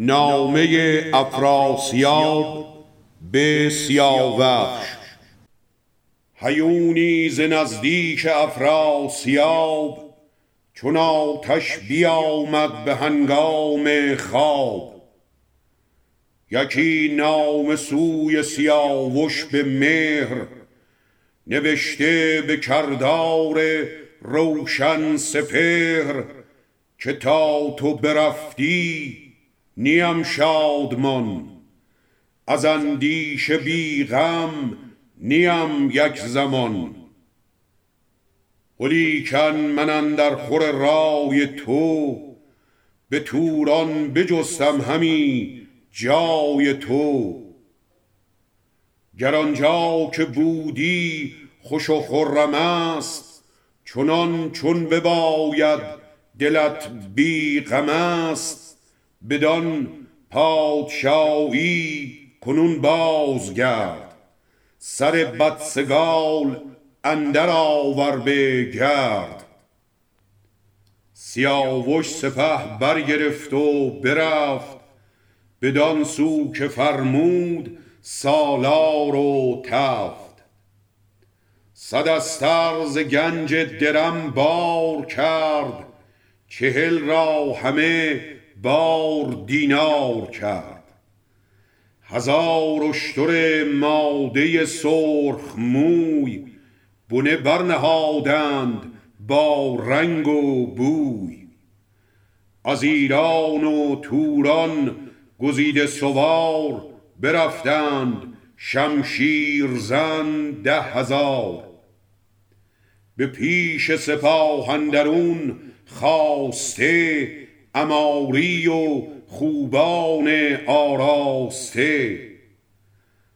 نامه افراسیاب به سیاوش هیونی ز نزدیک افراسیاب چون آتش بیامد به هنگام خواب. یکی نامه سوی سیاوش به مهر نوشته به کردار روشن سپهر که تا تو برفتی نیم شادمان از اندیشه بی غم نیم یک زمان. ولیکن من اندر خور رای تو به توران بجستم همی جای تو. گر آنجا که بودی خوش و خرم است چنان چون بباید دلت بی غم است. بدان پادشاهی کنون بازگرد. سر بدسگال اندر آور به گرد. سیاوش سپه برگرفت و برفت. بدان سو که فرمود سالار و تفت. صد استر ز گنج درم بار کرد. چهل را همه بار دینار کرد. هزار اشتر ماده سرخ موی بنه برنهادند با رنگ و بوی. از ایران و توران گزیده سوار برفتند شمشیر زن ده هزار. به پیش سپاه اندرون خواسته عماری و خوبان آراسته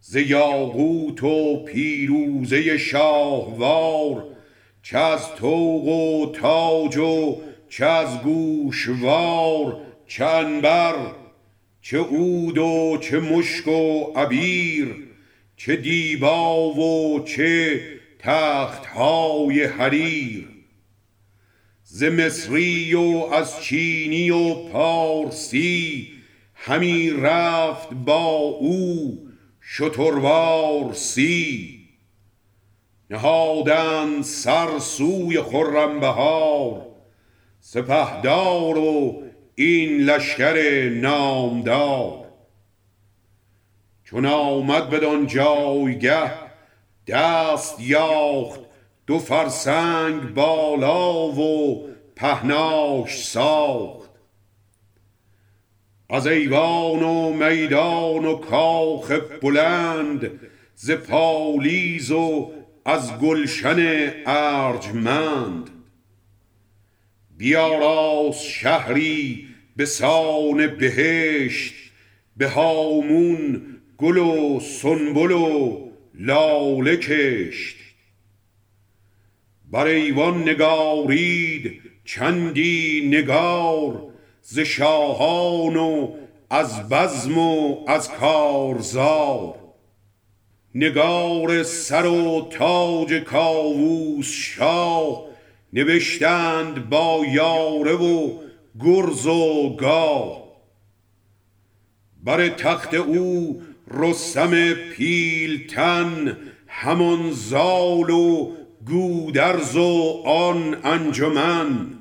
ز یاقوت و پیروزه شاهوار چه از طوق و تاج و چه از گوشوار چه عنبر چه عود و چه مشک و عبیر چه دیبا و چه تخت های حریر. ز مصری و از چینی و پارسی همی رفت با او شتروار سی. نهادند سر سوی خرم بهار سپهدار و این لشکر نامدار. چون آمد بدان جایگه دست یاخت دو فرسنگ بالا و پهناش ساخت. از ایوان و میدان و کاخ بلند ز پالیز و از گلشن ارجمند. بیاراست شهری به سان بهشت به هامون گل و سنبل و لاله کشت. بر ایوان نگارید چندی نگار ز شاهان و از بزم و از کارزار. نگار سر و تاج کاووس شاه نوشتند با یاره و گرز و گاه. بر تخت او رستم پیلتن همان زال و گودرز و آن انجمن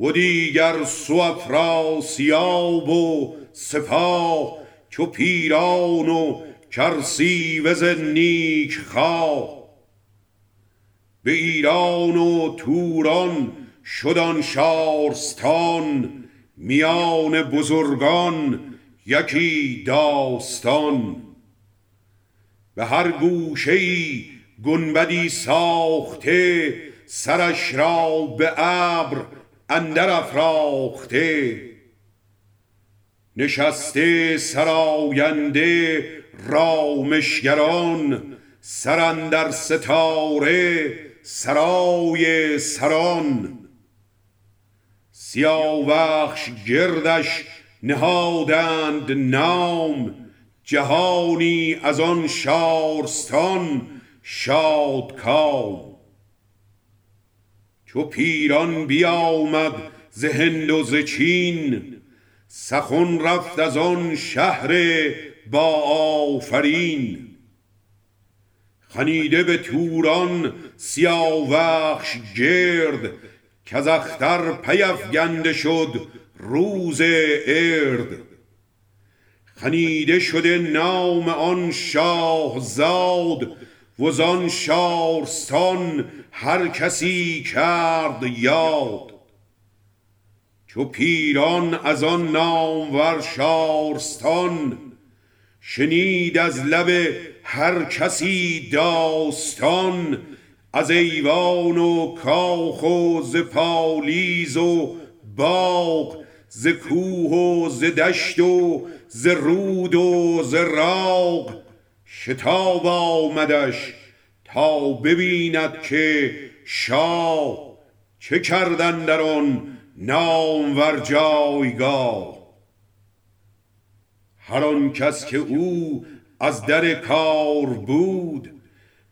و دیگر سو افراسیاب و سپاه چو پیران و کرسیوز نیک خواه. به ایران و توران شد آن شارستان میان بزرگان یکی داستان. به هر گوشه ای گنبدی ساخته سرش را به ابر اندر افراخته. نشسته سراینده رامشگران سر اندر ستاره سرای سران. سیاوخش گردش نهادند نام جهانی از آن شارستان شادکام چو پیران بیامد ز هند و ز چین سخن رفت از آن شهر با آفرین. خنیده به توران سیاوخش گرد که از اختر پیفگنده شد روز ارد. خنیده شده نام آن شاه زاد و زان شارستان هر کسی کرد یاد. چو پیران از آن نامور شارستان شنید از لب هر کسی داستان. از ایوان و کاخ و ز پالیز و باغ ز کوه و ز دشت و ز رود و ز راغ. شتاب آمدش تا ببیند که شاه چه کردن در آن نامور جایگاه. هر آن کس که او از در کار بود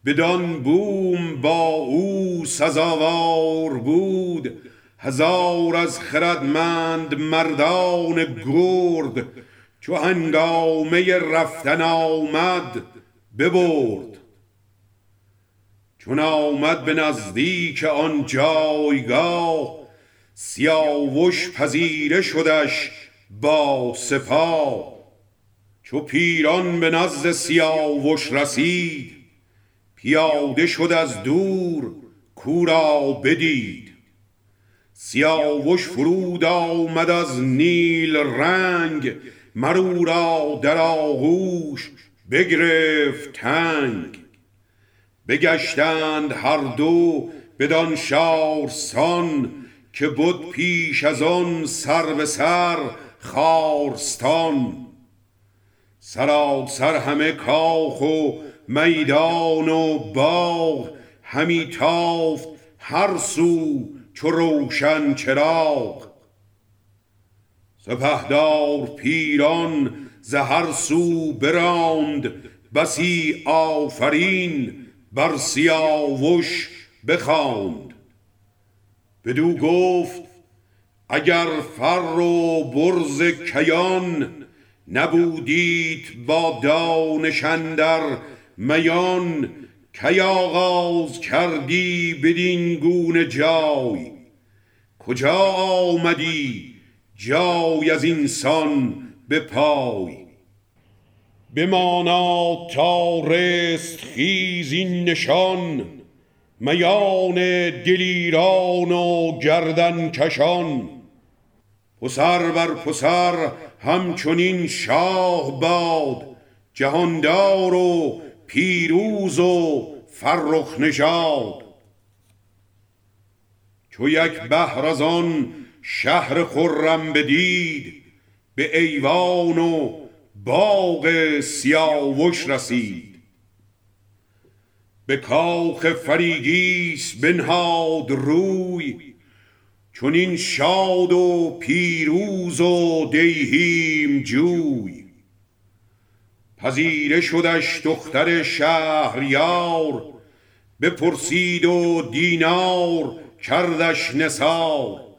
بدان بوم با او سزاوار بود. هزار از خردمند مردان گرد چو هنگامه رفتن آمد ببرد. چون آمد به نزدیک آن جایگاه سیاوش پذیره شدش با سپاه. چو پیران به نزد سیاوش رسید پیاده شد از دور کورا بدید. سیاوش فرود آمد از نیل رنگ مرو را در آغوش بگرفت تنگ. بگشتند هر دو بدان شارستان که بود پیش از آن سر به سر خارستان. سراسر همه کاخ و میدان و باغ همی تافت هر سو چو روشن چراغ. سپهدار پیران ز هر سو براند بسی آفرین بر سیاوش بخواند. بدو گفت اگر فر و برز کیان نبودیت با دانشندر میان کی آغاز کردی بدین گونه جای؟ کجا آمدی؟ جای از اینسان به پای. بمانا تا رست خیز این نشان میان دلیران و گردن کشان. پسر بر پسر همچنین شاه باد جهاندار و پیروز و فرخ نژاد. چو یک بهر از آن شهر خرم بدید به ایوان و باغ سیاوش رسید. به کاخ فریگیس بنهاد روی چون این شاد و پیروز و دیهیم جوی. پذیره شدش دختر شهریار بپرسید و دینار کردش نثار.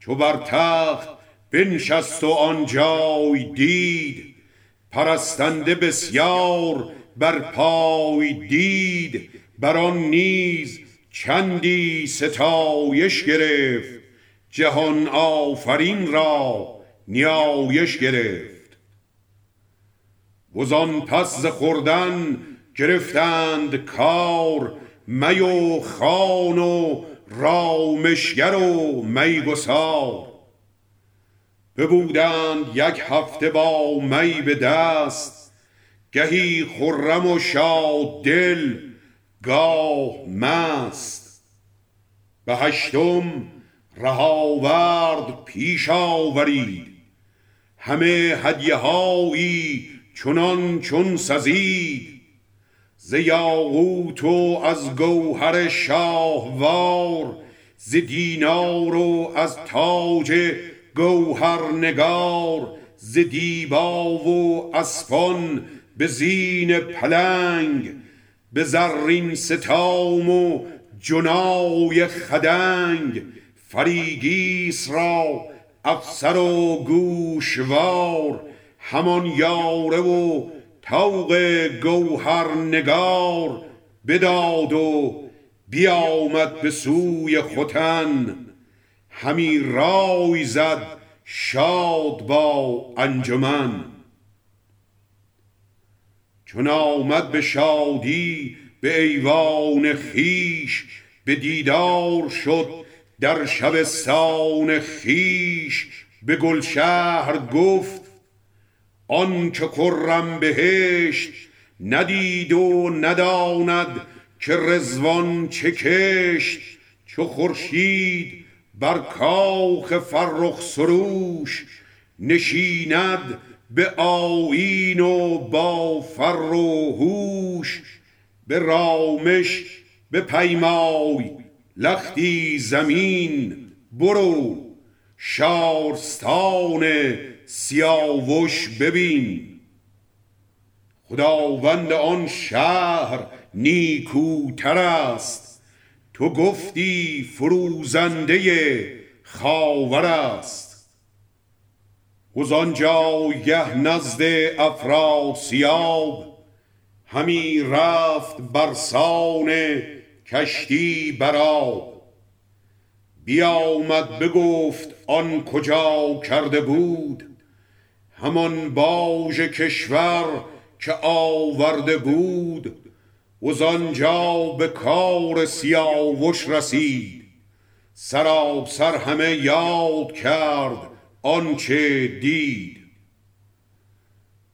چو بر تخت بنشست و آن جای دید پرستنده بسیار بر پای دید بر آن نیز چندی ستایش گرفت جهان آفرین را نیایش گرفت. وزان پس ز خوردن گرفتند کار می و خان و رامشگر و میگسار ببودند یک هفته با می به دست گهی خرم و شاد دل گاه مست. به هشتم رهاورد پیش آورید. همه هدیه هایی چنان چون سزید. ز یاقوت و از گوهر شاهوار ز دینار و از تاج گوهر نگار ز دیبا و اسپان به زین پلنگ به زرین ستام و جنای خدنگ فریگیس را افسر و گوشوار همان یاره و توق گوهر نگار بداد و بیامد به سوی ختن. همی رای زد شاد با انجمن. چون آمد به شادی به ایوان خیش به دیدار شد در شب سان خیش به گلشهر گفت آن که خرم بهشت ندید و نداند که رزوان چه چو خورشید بر کاخ فرخ سروش نشیند به آیین و با فر و هوش به رامش به پیمای لختی زمین برو شارستان سیاوش ببین. خداوند آن شهر نیکوتر است. تو گفتی فروزنده خاور است. وز آنجایگه نزد افراسیاب همی رفت برسان کشتی براب بیامد بگفت آن کجا کرده بود. همان باژ کشور که آورده بود وز آنجا به کار سیاوش رسید. سراسر همه یاد کرد آنچه دید.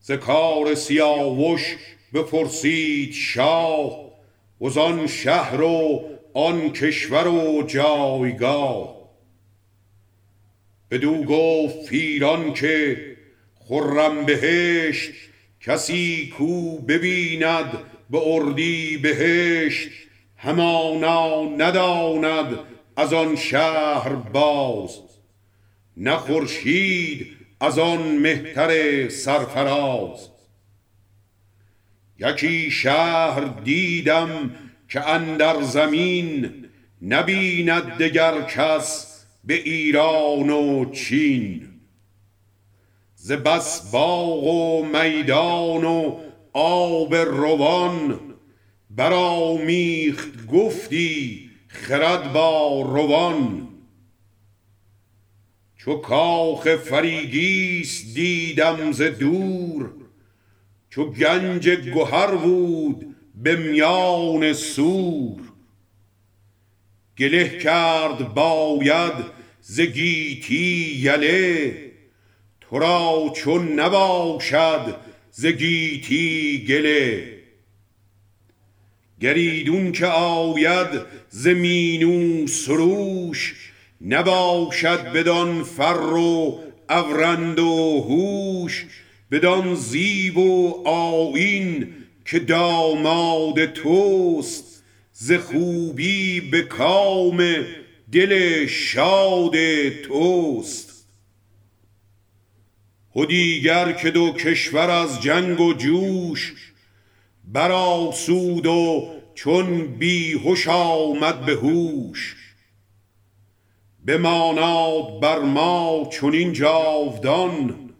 ز کار سیاوش بپرسید شاه وز آن شهر و آن کشور و جایگاه. بدو گفت پیران که خرم بهشت کسی کو ببیند به اردی بهشت همانا نداند از آن شهر باز. نه خورشید از آن مهتر سرفراز. یکی شهر دیدم که اندر زمین نبیند دگر کس به ایران و چین. ز بس باغ و میدان و آب روان برآمیخت گفتی خرد با روان. چو کاخ فریگیس دیدم ز دور چو گنج گهر بود به میان سور. گله کرد باید ز گیتی یله تو را چون نباشد ز گیتی گله. گر ایدون که آید ز مینو سروش نباشد بدان فر و اورند و هوش بدان زیب و آیین که داماد توست ز خوبی به کام دل شاد توست. و دیگر که دو کشور از جنگ و جوش برآسود و چون بیهش آمد به هوش بماناد بر ما چنین جاودان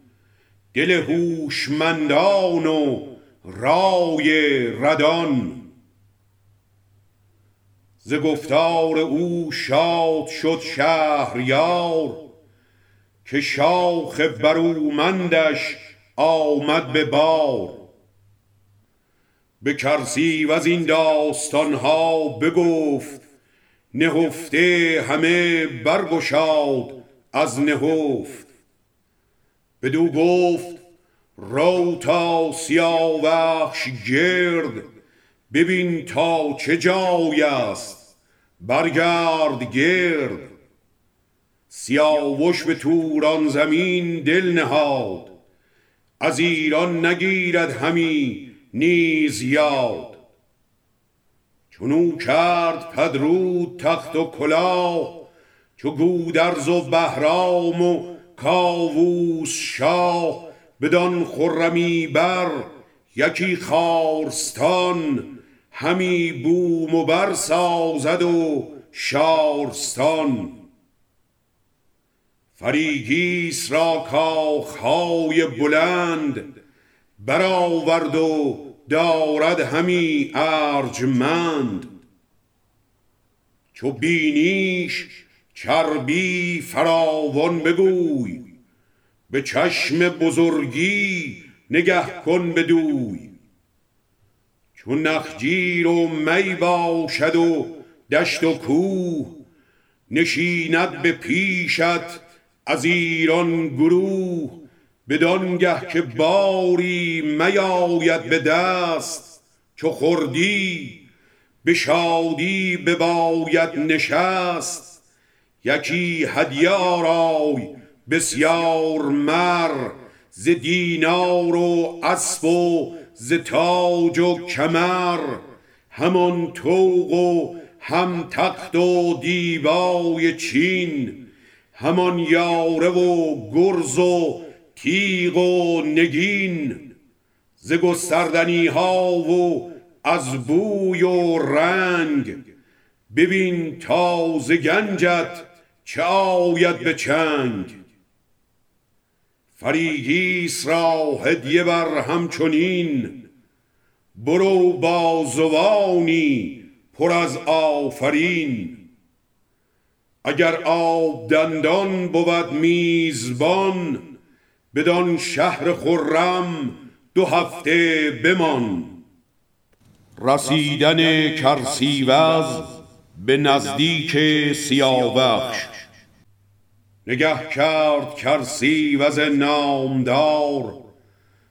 دل هوشمندان و رای ردان ز گفتار او شاد شد شهریار که شاخ برومندش آمد به بار. بکرسی و این داستان ها بگفت نهفته همه برگشاد از نهفت. بدو گفت رو تا سیاوخش گرد ببین تا چه جای است برگرد گرد. سیاوش به توران زمین دل نهاد. از ایران نگیرد همی نیز یاد. چونو کرد پدرود تخت و کلاه چو گودرز و بهرام و کاووس شاه. بدان خرمی بر یکی خارستان همی بوم و بر سازد و شارستان. فریگیس را کاخهای بلند برآورد و دارد همی ارجمند. چو بینیش چربی فراوان بگوی به چشم بزرگی نگه کن بدوی. چو نخجیر و می باشد و دشت و کوه نشیند به پیشت از ایران گروه بدانگه که باری میاید به دست چو خوردی به شادی بباید نشست. یکی هدیه آرای بسیار مر ز دینار و اسب و ز تاج و کمر. همان توق و هم تخت و دیبای چین همان یاره و گرز و تیغ و نگین ز گستردنی ها و از بوی و رنگ. ببین تا ز گنجت چه آید به چنگ. فریگیس را هدیه بر همچنین برو با زوانی پر از آفرین. اگر آب دندان بود میزبان بدان شهر خرم دو هفته بمان. رسیدن کرسیوز به نزدیک سیاوخش نگه کرد کرسیوز نامدار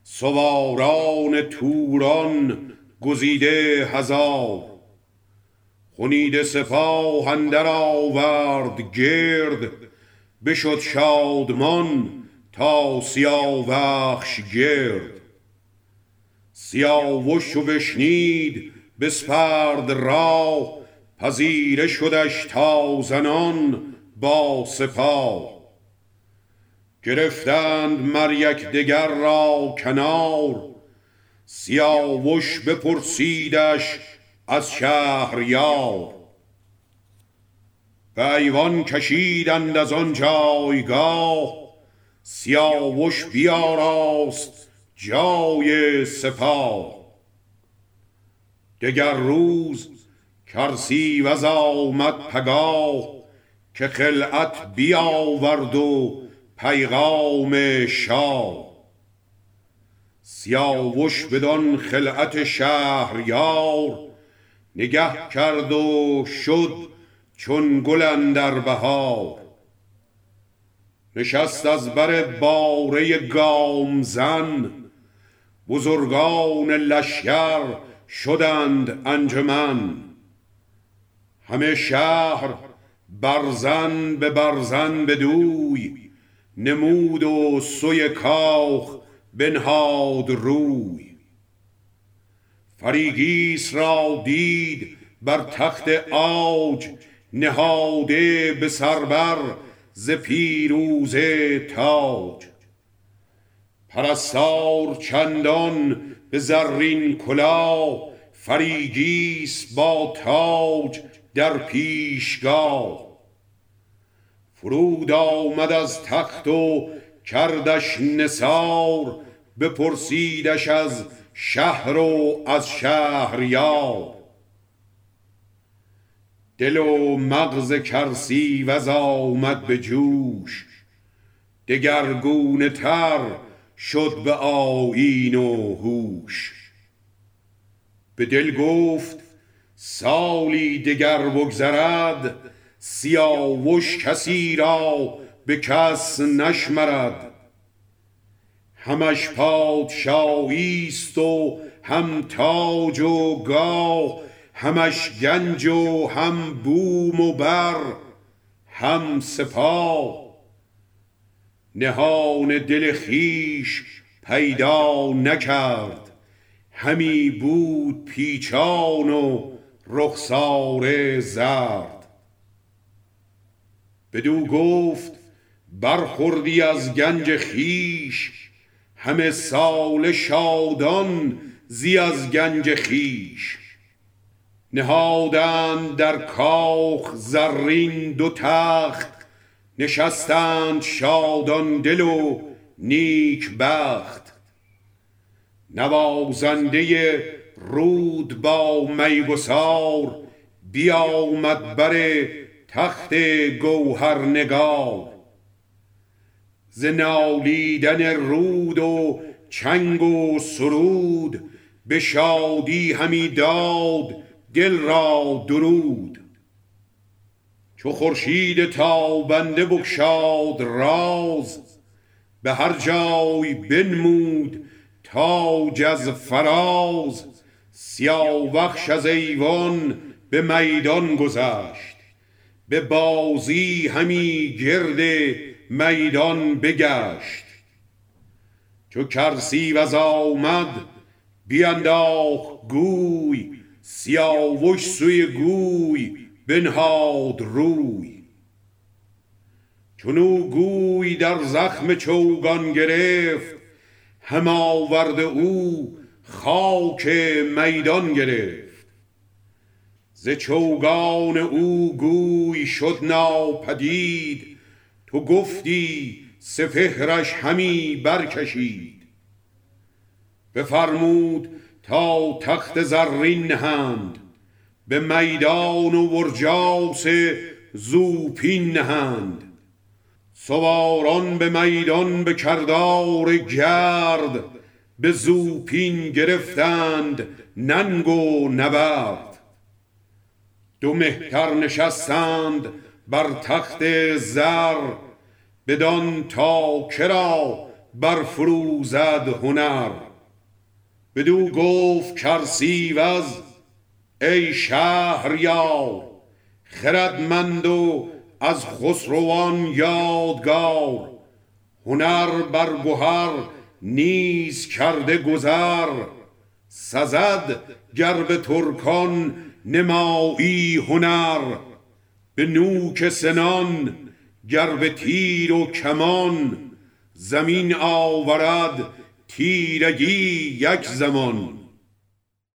سواران توران گزیده هزار. خونید سپاه اندر آورد گرد بشد شادمان تا سیاوخش گرد. سیاوش و بشنید بسپرد راه پذیره شدش تا زنان با سپاه. گرفتند مر یک دگر را کنار سیاوش بپرسیدش از شهریار به ایوان کشیدند از آن جایگاه سیاوش بیاراست جای سپاه. دگر روز کرسی وز آمد پگاه که خلعت بیاورد و پیغام شاه. سیاوش بدان خلعت شهریار نگه کرد و شد چون گل در بهار. نشست از بر باره گامزن بزرگان لشکر شدند انجمن. همه شهر برزن به برزن بدوی نمود و سوی کاخ بنهاد روی. فریگیس را دید بر تخت آج نهاده به سربر ز پیروزه تاج. پرستار چندان به زرین کلاه فریگیس با تاج در پیشگاه. فرود آمد از تخت و کردش نسار بپرسیدش از شهر و از شهریار دل و مغز کرسی وز آمد به جوش. دگرگونه تر شد به آیین و هوش. به دل گفت سالی دگر بگذرد سیاوش کسی را به کس نشمرد. همش پادشاهیست و هم تاج و گاه همش گنج و هم بوم و بر هم سپاه. نهان دل خیش پیدا نکرد همی بود پیچان و رخساره زرد. بدو گفت برخوردی از گنج خیش همه سال شادان زی از گنج خیش نهادند در کاخ زرین دو تخت نشستند شادان دل و نیک بخت. نوازنده رود با میگسار بیامد بر تخت گوهر نگار ز نالیدن رود و چنگ و سرود به شادی همی داد دل را درود. چو خورشید تابنده بگشاد راز به هر جای بنمود تاج از فراز. سیاوخش از ایوان به میدان گذشت به بازی همی گرد میدان بگشت. چو کرسیوز آمد بینداخت گوی سیاوش سوی گوی بنهاد روی. چون گوی در زخم چوگان گرفت هم آورد او خاک میدان گرفت. ز چوگان او گوی شد ناپدید تو گفتی سپهرش همی برکشید. بفرمود تا تخت زرین نهند به میدان و برجاس زوپین نهند. سواران به میدان به کردار گرد به زوپین گرفتند ننگ و نبرد. دو مهتر نشستند بر تخت زر بدان تا کرا برفروزد هنر. بدو گفت کرسیوز ای شهریار خردمند و از خسروان یادگار. هنر بر گهر نیز کرده گذر سزد گر به ترکان نمایی هنر. به نوک سنان گر به تیر و کمان زمین آورد تیرگی یک زمان.